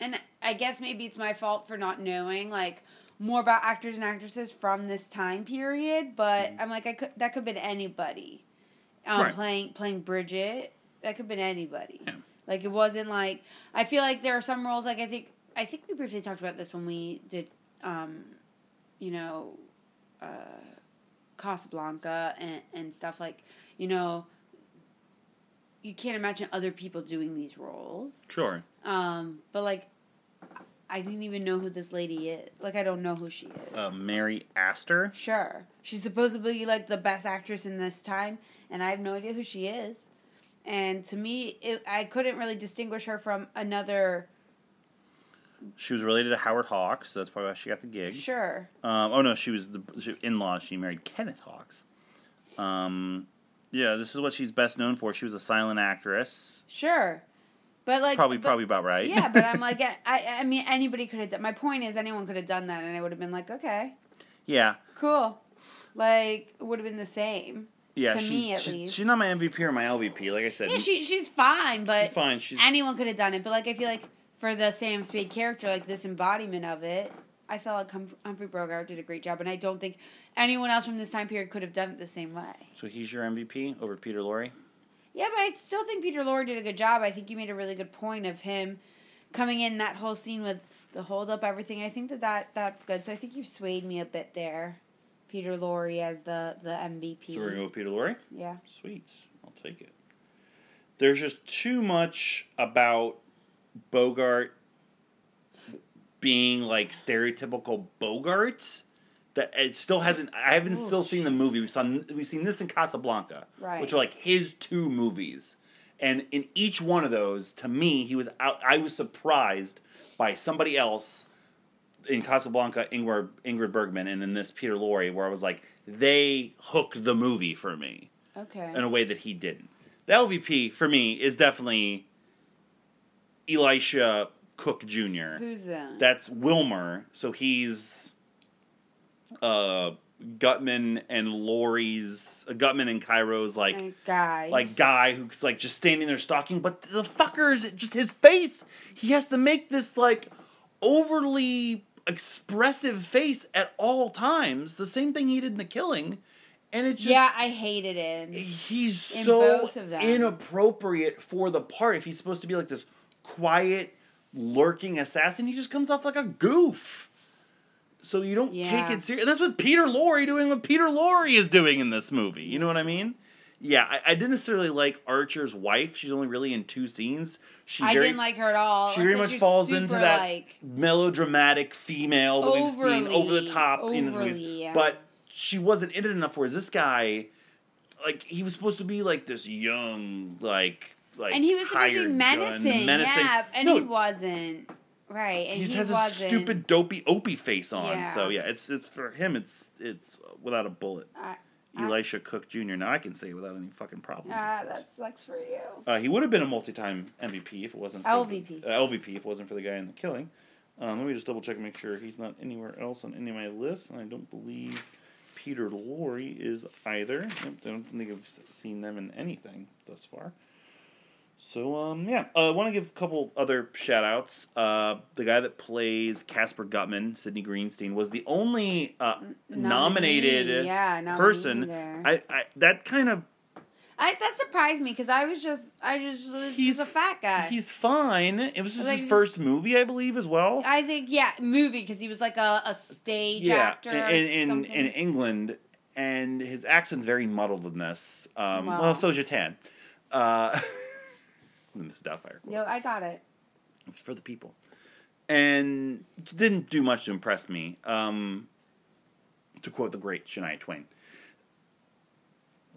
and I guess maybe it's my fault for not knowing like more about actors and actresses from this time period. But I'm like, I could that could have been anybody. Um, Right. playing playing Bridget, that could have been anybody. Yeah. Like it wasn't like I feel like there are some roles like I think I think we briefly talked about this when we did, um, you know, uh, Casablanca and and stuff like you know. You can't imagine other people doing these roles. Sure. Um, but like, I didn't even know who this lady is. Like, I don't know who she is. Uh, Mary Astor. Sure, she's supposedly like the best actress in this time, and I have no idea who she is. And to me, it, I couldn't really distinguish her from another. She was related to Howard Hawks. So that's probably why she got the gig. Sure, Um, oh no, she was the in-law. She married Kenneth Hawks. Um, yeah, this is what she's best known for. She was a silent actress. sure, but like probably, but- probably about right. Yeah, but I'm like, I, I mean, anybody could have done. My point is, anyone could have done that, and I would have been like, okay, yeah, cool. Like, it would have been the same. yeah. To she's, me, at she's, least. she's not my MVP or my LVP. Like I said, Yeah, she she's fine, but fine. She's anyone could have done it. But like, I feel like for the Sam Spade character, like this embodiment of it, I felt like Hum- Humphrey Bogart did a great job, and I don't think anyone else from this time period could have done it the same way. so he's your MVP over Peter Lorre. Yeah, but I still think Peter Lorre did a good job. I think you made a really good point of him coming in that whole scene with the hold up, everything. I think that, that that's good. So I think you've swayed me a bit there. Peter Lorre as the the MVP. So we're gonna go with Peter Lorre. yeah. Sweet, I'll take it. There's just too much about Bogart being like stereotypical Bogarts that it still hasn't. I haven't still seen the movie. We saw we've seen this in Casablanca, Right. which are like his two movies, and in each one of those, to me, he was out. I was surprised by somebody else in Casablanca, Ingrid, Ingrid Bergman, and in this Peter Lorre, where I was like, they hooked the movie for me Okay. in a way that he didn't. The LVP for me is definitely Elisha Cook Jr. Who's that? That's Wilmer, so he's uh Gutman and Lorre's uh, Gutman and Cairo's like A guy. like guy who's like just standing there stalking, but the fucker is just his face. He has to make this like overly expressive face at all times. The same thing he did in the killing, and it just yeah, I hated him. he's In so both of them. inappropriate for the part. If he's supposed to be like this quiet, lurking assassin, he just comes off like a goof. So you don't take it serious. And that's what Peter Lorre doing what Peter Lorre is doing in this movie. You know what I mean? Yeah, I, I didn't necessarily like Archer's wife. She's only really in two scenes. She I very, didn't like her at all. She very much falls into that Like, melodramatic female that we've seen over the Overly- top in overly, movies. yeah. But she wasn't in it enough. Whereas this guy, like, he was supposed to be like this young, like, like and he was supposed to be menacing, menacing. yeah, and No, he wasn't. Right, and he he, has a wasn't. stupid dopey opie face on. Yeah. So yeah, it's it's for him. It's it's without a bullet. I- I- Elisha Cook Jr. Now I can say it without any fucking problems. Ah, that sucks for you. Uh, he would have been a multi-time MVP if it wasn't for LVP. Uh, LVP if it wasn't for the guy in the killing. Um, let me just double check and make sure he's not anywhere else on any of my lists. And I don't believe Peter Lorre is either. I don't think I've seen them in anything thus far. So um yeah, uh, I want to give a couple other shout outs. Uh, the guy that plays Kasper Gutman, Sydney Greenstreet, was the only uh, nominated Nominee, yeah, person. I, I that kind of I that surprised me because I was just I just was He's- a fat guy. he's fine. It was just Like, his just- first movie, I believe, as well. I think yeah, movie because he was like a, a stage yeah, actor. in in, in, England, and his accent's very muddled in this. Um, well, so is Jatan. Uh, Miss Doubtfire. Yo, I got it. It's for the people. And it didn't do much to impress me. Um, to quote the great Shania Twain.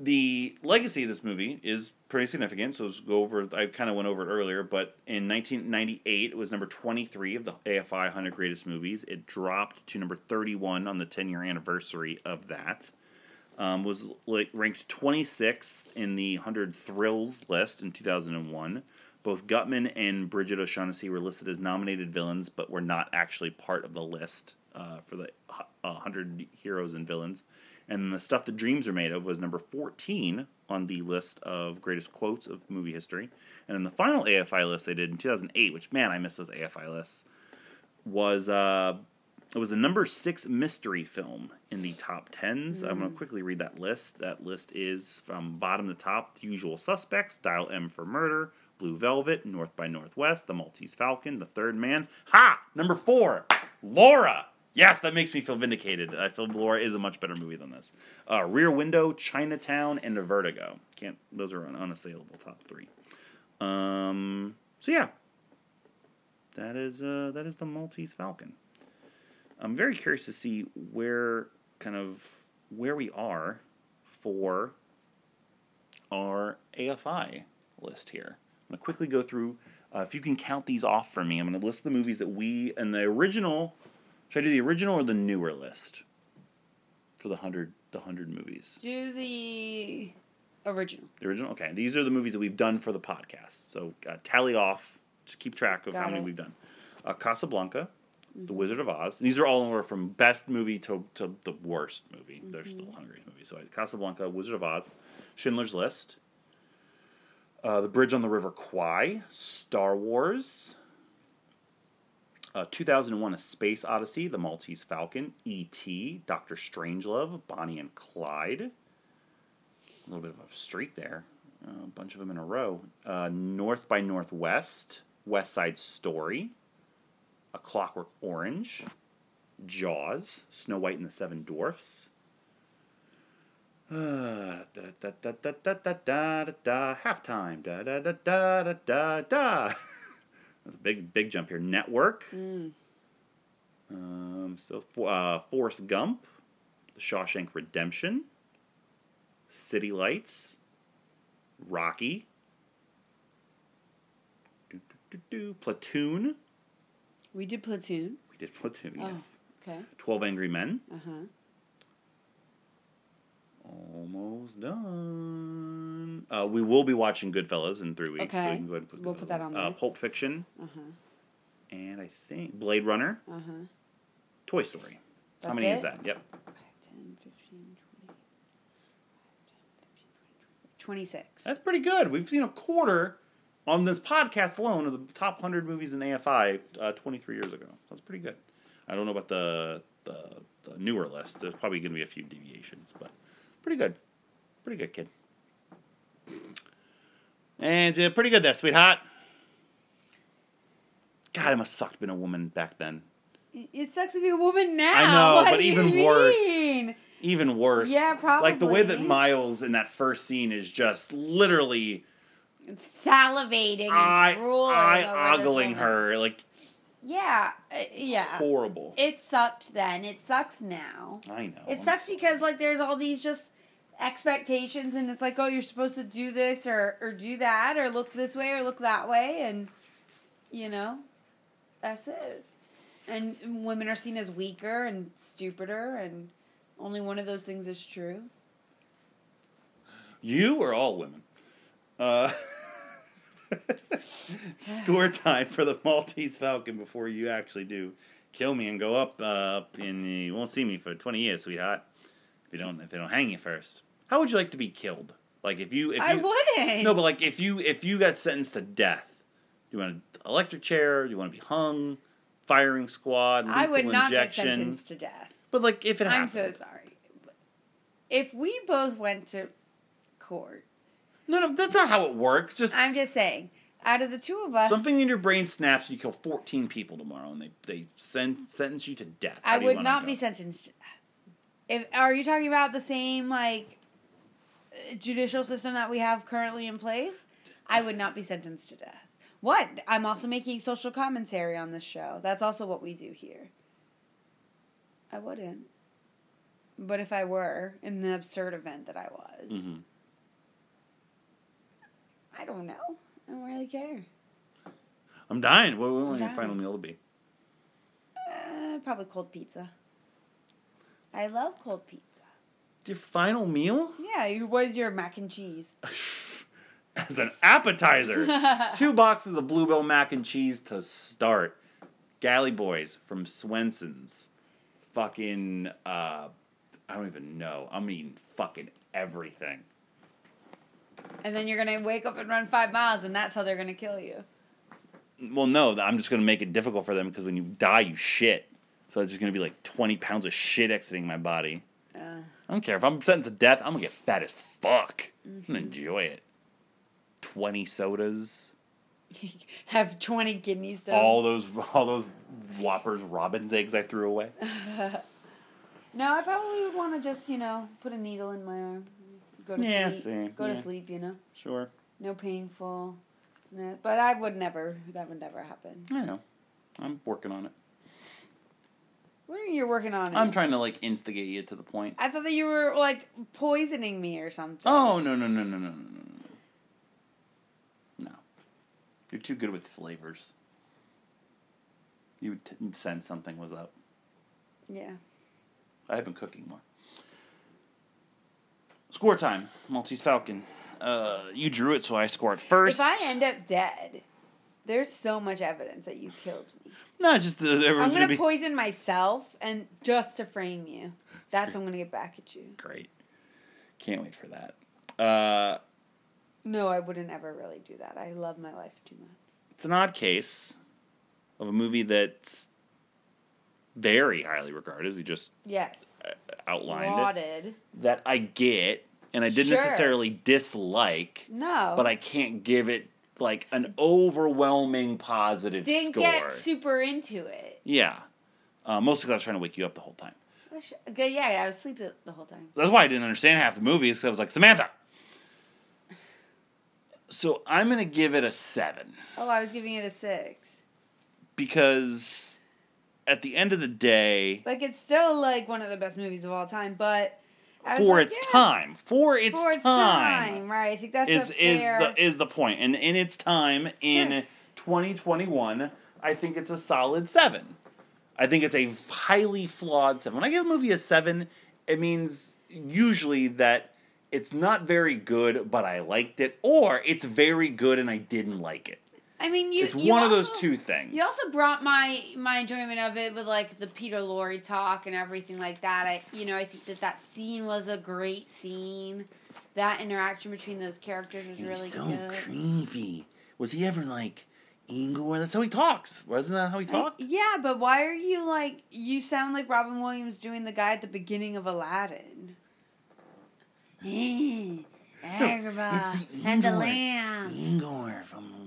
The legacy of this movie is pretty significant. So let's go over. I kind of went over it earlier, but in 1998, it was number 23 of the AFI 100 Greatest Movies. It dropped to number 31 on the 10 year anniversary of that. Um, was like ranked 26th in the 100 Thrills list in 2001. Both Gutman and Bridget O'Shaughnessy were listed as nominated villains, but were not actually part of the list uh, for the uh, 100 heroes and villains. And the stuff that dreams are made of was number 14 on the list of greatest quotes of movie history. And then the final AFI list they did in 2008, which man, I miss those AFI lists, was uh, it was the number six mystery film in the top tens. I'm going to quickly read that list. That list is from bottom to top: The Usual Suspects, Dial M for Murder, Blue Velvet, North by Northwest, The Maltese Falcon, The Third Man. Ha! Number four, Laura. Yes, that makes me feel vindicated. I feel Laura is a much better movie than this. Uh, Rear Window, Chinatown, and Vertigo. Can't those are un- unassailable top three. Um, so yeah, that is uh, that is the Maltese Falcon. I'm very curious to see where kind of where we are for our AFI list here. I'm gonna quickly go through. Uh, if you can count these off for me, I'm gonna list the movies that we and the original. Should I do the original or the newer list for the hundred the hundred movies? Do the original. The original. Okay, these are the movies that we've done for the podcast. So uh, tally off. Just keep track of how Got many it. we've done. Uh, Casablanca, The Wizard of Oz. And these are all in order from best movie to, to the worst movie. They're still Hungary's movies. So Casablanca, Wizard of Oz, Schindler's List, uh, The Bridge on the River Kwai, Star Wars. Uh, 2001 A Space Odyssey, The Maltese Falcon, E.T., Doctor Strangelove, Bonnie and Clyde. A little bit of a streak there. Uh, a bunch of them in a row. Uh, North by Northwest, West Side Story, A Clockwork Orange, Jaws, Snow White and the Seven Dwarfs. Uh, da, da, da, da, da, da, da, da, da, halftime. Da, da, da, da, da, da, da. That's a big, big jump here. Network. Um, so, uh, Forrest Gump, The Shawshank Redemption, City Lights, Rocky, do, do, do, do, Platoon. We did Platoon. We did Platoon, Oh. yes. Okay. 12 Angry Men. Uh huh. Almost done. Uh, we will be watching Goodfellas in three weeks. So Okay. we can go ahead and put We'll put that on Uh, there. Pulp Fiction. Uh huh. And I think Blade Runner. Uh huh. Toy Story. That's How many is that? Yep. 10, 15, 20, 26. That's pretty good. We've seen a quarter on this podcast alone of the top 100 movies in AFI uh, 23 years ago. That's pretty good. I don't know about the, the, the newer list. There's probably going to be a few deviations, but pretty good. Pretty good, kid. And uh, pretty good there, sweetheart. God, it must sucked being a woman back then. It sucks to be a woman now. I know, What but even worse. Even worse. Yeah, probably. Like the way that. Miles in that first scene is just literally It's salivating and eye, drooling eye ogling her. Like Yeah, uh, yeah. horrible. It sucked then. It sucks now. I know. It I'm sucks because like there's all these just expectations and it's like oh you're supposed to do this or or do that or look this way or look that way and you know that's it. And women are seen as weaker and stupider and only one of those things is true. You or all women? Uh, score time for the Maltese Falcon before you actually do kill me and go up. Uh, and you won't see me for twenty years, sweetheart. If you don't, if they don't hang you first. How would you like to be killed? Like if you if I you wouldn't. no, but like if you if you got sentenced to death, do you want an electric chair? Do you want to be hung? Firing squad? I would not injection? get sentenced to death. But like if it I'm happened, so sorry. If we both went to court, no, no, that's not how it works. Just I'm just saying, out of the two of us, something in your brain snaps. and You kill 14 people tomorrow, and they they send sentence you to death. How I do you would wanna not go? be sentenced. If are you talking about the same like judicial system that we have currently in place? I would not be sentenced to death. What? I'm also making social commentary on this show. That's also what we do here. I wouldn't. But if I were, in the absurd event that I was, Mhm. I don't know. I don't really care. I'm dying. What, do your dying. final meal to be? Uh, probably cold pizza. I love cold pizza. Your final meal Yeah, you- what is your mac and cheese? as an appetizer. Two boxes of Bluebell mac and cheese to start. Galley Boys from Swenson's. Fucking, uh, I don't even know. I'm eating fucking everything. And then you're gonna wake up and run five miles, and that's how they're gonna kill you. Well, no, I'm just gonna make it difficult for them because when you die, you shit. So it's just gonna be like 20 pounds of shit exiting my body. Uh, I don't care if I'm sentenced to death. I'm gonna get fat as fuck. I'm Mm-hmm. gonna enjoy it. 20 sodas, have twenty kidney stones. all those, all those Whoppers, Robin's eggs I threw away. No, I probably would want to just you know put a needle in my arm, go to yeah, sleep. Same. Go yeah. to sleep, you know? Sure. No painful. No, but I would never, that would never happen. I know. I'm working on it. What are you working on? I'm trying to like instigate you to the point. I thought that you were like poisoning me or something. Oh no no no no no no no. No, you're too good with flavors. You would t- sense something was up. Yeah. I have been cooking more. Score time, Maltese Falcon. Uh, you drew it, so I scored first. If I end up dead, there's so much evidence that you killed me. no, just everyone's I'm gonna, gonna be poison myself and just to frame you. That's what I'm gonna get back at you. great. Can't wait for that. Uh, No, I wouldn't ever really do that. I love my life too much. it's an odd case of a movie that's very highly regarded. We just Yes. uh, outlined it. That I get and I didn't Sure. necessarily dislike, No. but I can't give it like an overwhelming positive didn't score. get super into it. yeah. Uh, mostly because I was trying to wake you up the whole time. Wish- Okay, yeah, I was sleeping the whole time. That's why I didn't understand half the movie. Because I was like, Samantha. So I'm gonna give it a seven Oh, I was giving it a six. because at the end of the day, Like it's still like one of the best movies of all time, but for like, its yeah, time, for its for its time, time, right? I think that's is a fair. is the is the point. And in its time in 2021, I think it's a solid seven. I think it's a highly flawed seven. When I give a movie a seven, it means usually that it's not very good, but I liked it, or it's very good and I didn't like it. I mean, you. It's you one of those two things. You also brought my my enjoyment of it with like the Peter Lorre talk and everything like that. I you know I think that that scene was a great scene. That interaction between those characters was really good. So creepy. Was he ever like Igor? That's how he talks. Wasn't that how he talked? Yeah, but why are you like you sound like Robin Williams doing the guy at the beginning of Aladdin? Agrabah it's the and the Igor. lamb. Igor from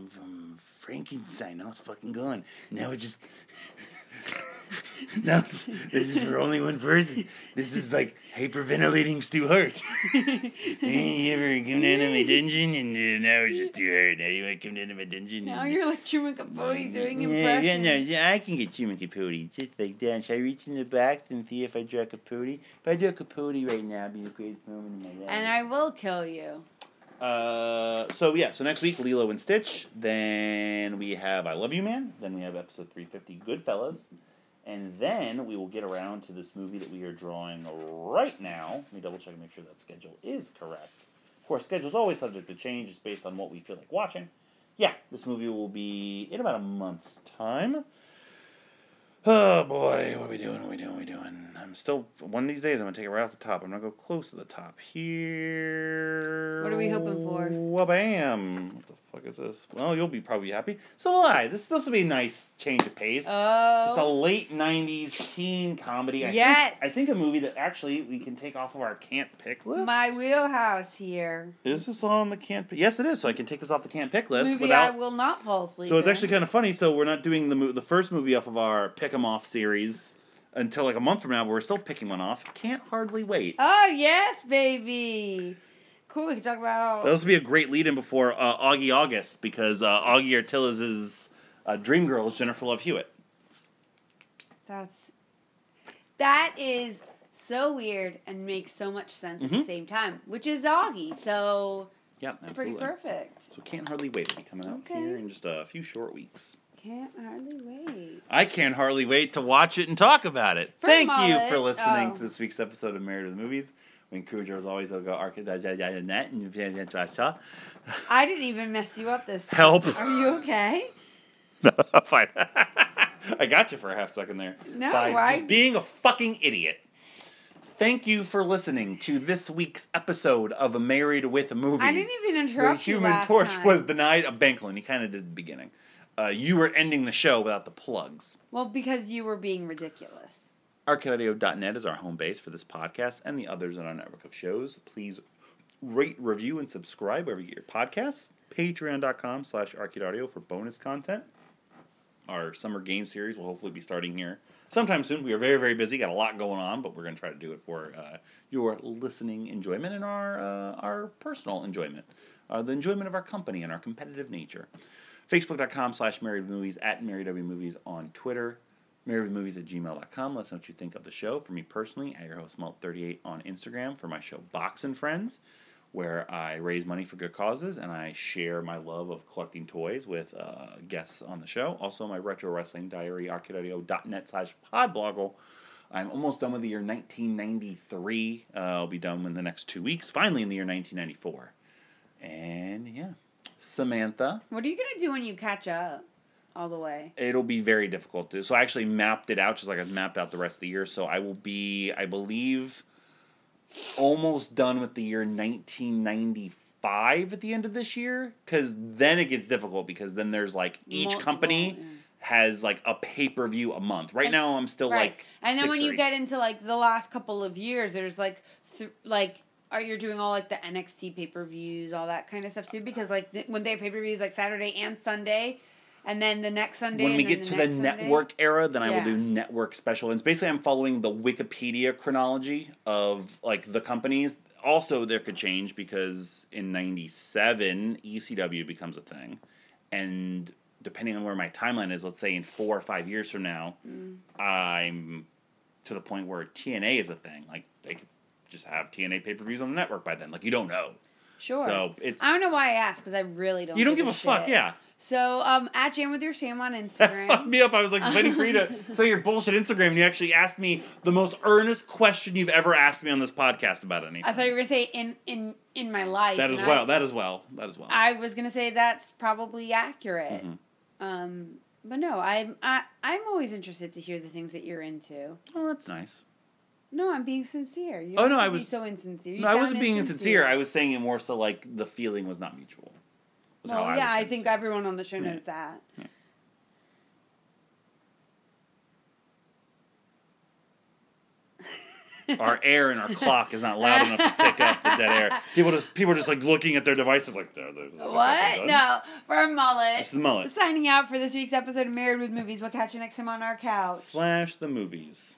Frankenstein. Now it's fucking gone. Now it's just. now this is for only one person. This is like hyperventilating Stu Hart. hey, you ever come down to my dungeon and uh, now it's just Stu Hart. Now you want to come down to my dungeon? Now and- you're like Truman Capote doing impressions. Yeah, no, yeah, I can get Truman Capote just like that. Should I reach in the back and see if I draw a Capote? If I draw a Capote right now, it'd be the greatest moment in my life. And I will kill you. Uh, so yeah, so next week Lilo and Stitch. Then we have I Love You Man. Then we have episode three fifty Goodfellas, and then we will get around to this movie that we are drawing right now. Let me double check and make sure that schedule is correct. Of course, schedule is always subject to change, just based on what we feel like watching. Yeah, this movie will be in about a month's time. Oh boy, what are we doing? What are we doing? What are we doing? I'm still one of these days. I'm gonna take it right off the top. I'm gonna go close to the top here. What are we hoping for? Wabam! What the fuck is this? Well, you'll be probably happy. So will I. This this will be a nice change of pace. Oh. It's a late '90s teen comedy. I Yes. Think, I think a movie that actually we can take off of our can't pick list. My wheelhouse here. is this on the can't pick? Yes, it is. So I can take this off the can't pick list Movie without. I will not fall asleep. So it's actually kind of funny. So we're not doing the mo- the first movie off of our pick 'em off series until like a month from now. But we're still picking one off. Can't hardly wait. Oh yes, baby. Cool. We can talk about. This will be a great lead in before uh, Augie August because uh, Augie Artillas' uh, dream girl is Jennifer Love Hewitt. That's that is so weird and makes so much sense at the Mhm. same time, which is Augie. So Yeah, pretty perfect. So can't hardly wait to be coming out Okay. here in just a few short weeks. Can't hardly wait. I can't hardly wait to watch it and talk about it. For Thank you for listening Oh. to this week's episode of Married to the Movies. When Cujo always will go net and I didn't even mess you up this time. Help. Are you okay? No, Fine. I got you for a half second there. No, By I- just being a fucking idiot. Thank you for listening to this week's episode of A Married with Movies. I didn't even The interrupt you Human last Torch time. was denied a bank loan. He kind of did at the beginning. Uh, you were ending the show without the plugs. Well, because you were being ridiculous. ArcadeAudio.net is our home base for this podcast and the others in our network of shows. Please rate, review, and subscribe wherever you get your podcasts. Patreon.com slash ArcadeAudio for bonus content. Our summer game series will hopefully be starting here sometime soon. We are very, very busy, got a lot going on, but we're going to try to do it for uh, your listening enjoyment and our, uh, our personal enjoyment, uh, the enjoyment of our company and our competitive nature. Facebook.com slash Married Movies, at Married Movies on Twitter, marriedwithmovies at gmail.com. Let us know what you think of the show. For me personally, at your host Malt38 on Instagram for my show Box and Friends, where I raise money for good causes and I share my love of collecting toys with uh, guests on the show. Also, my retro wrestling diary, arcadeaudio.net slash podbloggle. I'm almost done with the year 1993. Uh, I'll be done in the next two weeks, finally in the year 1994. And yeah, Samantha. What are you gonna do when you catch up all the way? it'll be very difficult to. So I actually mapped it out, just like I've mapped out the rest of the year. So I will be, I believe, almost done with the year 1995 at the end of this year. Because then it gets difficult because then there's like each Multiple, company yeah. has like a pay per view a month. Right And- now I'm still right. like, and then when you eight. get into like the last couple of years, there's like, th- like, are you doing all like the NXT pay per views, all that kind of stuff too? Because like th- when they pay per views, like Saturday and Sunday, and then the next Sunday. when we get to the next Sunday. network era, then I will do network special. And basically, I'm following the Wikipedia chronology of like the companies. Also, there could change because in '97 ECW becomes a thing, and depending on where my timeline is, let's say in four or five years from now, Mm. I'm to the point where TNA is a thing. Like they could just have TNA pay per views on the network by then. Like you don't know. Sure. So it's I don't know why I asked because I really don't. you don't give a fuck. shit. Yeah. So um, at Jam with Your Sam on Instagram. That me up. I was like waiting for you to say your bullshit Instagram, and you actually asked me the most earnest question you've ever asked me on this podcast about anything. I thought you were gonna say in in in my life. that as I- well. That as well. That as well. I was gonna say that's probably accurate. Mhm. Um, but no, I'm I, I'm always interested to hear the things that you're into. oh, that's nice. No, I'm being sincere. You Oh, no, I was- so insincere. You no, I wasn't being insincere. I was saying it more so like the feeling was not mutual. Was how Well, yeah, was I think sincere. everyone on the show Yeah. knows that. our air and our clock is not loud enough to pick up the dead air. People just people are just like looking at their devices like they're, they're, they're What? No, for Mullet. This is Mullet. Signing out for this week's episode of Married with Movies. We'll catch you next time on our couch. Slash the movies.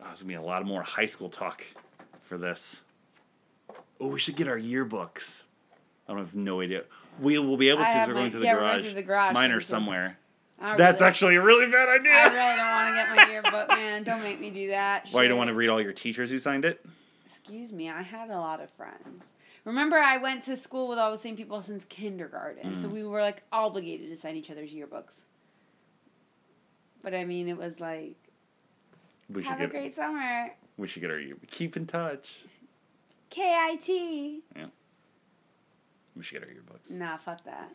Oh, there's gonna be a lot of more high school talk for this. Oh, we should get our yearbooks. I don't have no idea. We will be able to I if have we're my- going through the yeah, garage. through the garage. Mine We are somewhere. I That's actually a really bad idea. I really don't want to get my yearbook, man. Don't make me do that. Why you don't want to read all your teachers who signed it? Excuse me, I had a lot of friends. Remember, I went to school with all the same people since kindergarten, Mm. so we were like obligated to sign each other's yearbooks. But I mean, it was like, We should have a great summer. We should get our yearbook. Keep in touch. K I T. We should get our yearbooks. Nah, fuck that.